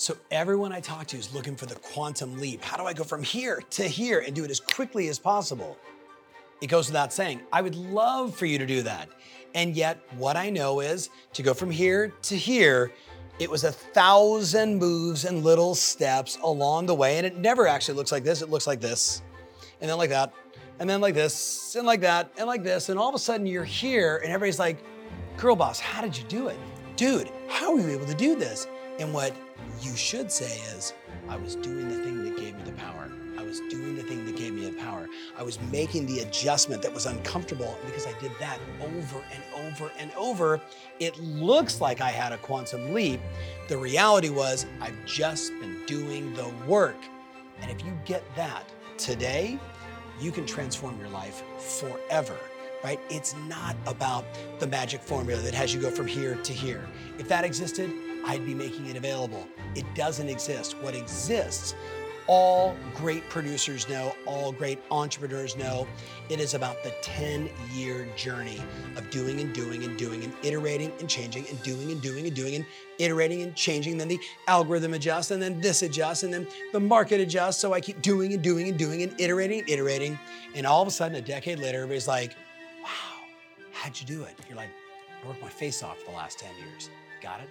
So everyone I talk to is looking for the quantum leap. How do I go from here to here and do it as quickly as possible? It goes without saying, I would love for you to do that. And yet, what I know is to go from here to here, it was a thousand moves and little steps along the way. And it never actually looks like this, it looks like this, and then like that, and then like this, and like that, and like this. And all of a sudden, you're here, and everybody's like, Girl boss, how did you do it? Dude, how were you able to do this? And what you should say is, I was doing the thing that gave me the power. I was doing the thing that gave me the power. I was making the adjustment that was uncomfortable. Because I did that over and over and over, it looks like I had a quantum leap. The reality was, I've just been doing the work. And if you get that today, you can transform your life forever right? It's not about the magic formula that has you go from here to here. If that existed, I'd be making it available. It doesn't exist. What exists, all great producers know, all great entrepreneurs know, it is about the 10 year journey of doing and doing and doing and iterating and changing and doing and doing and doing and iterating and changing. Then the algorithm adjusts and then this adjusts and then the market adjusts. So I keep doing and doing and doing and iterating and iterating. And all of a sudden, a decade later, everybody's like, wow, how'd you do it? You're like, I worked my face off for the last 10 years. Got it?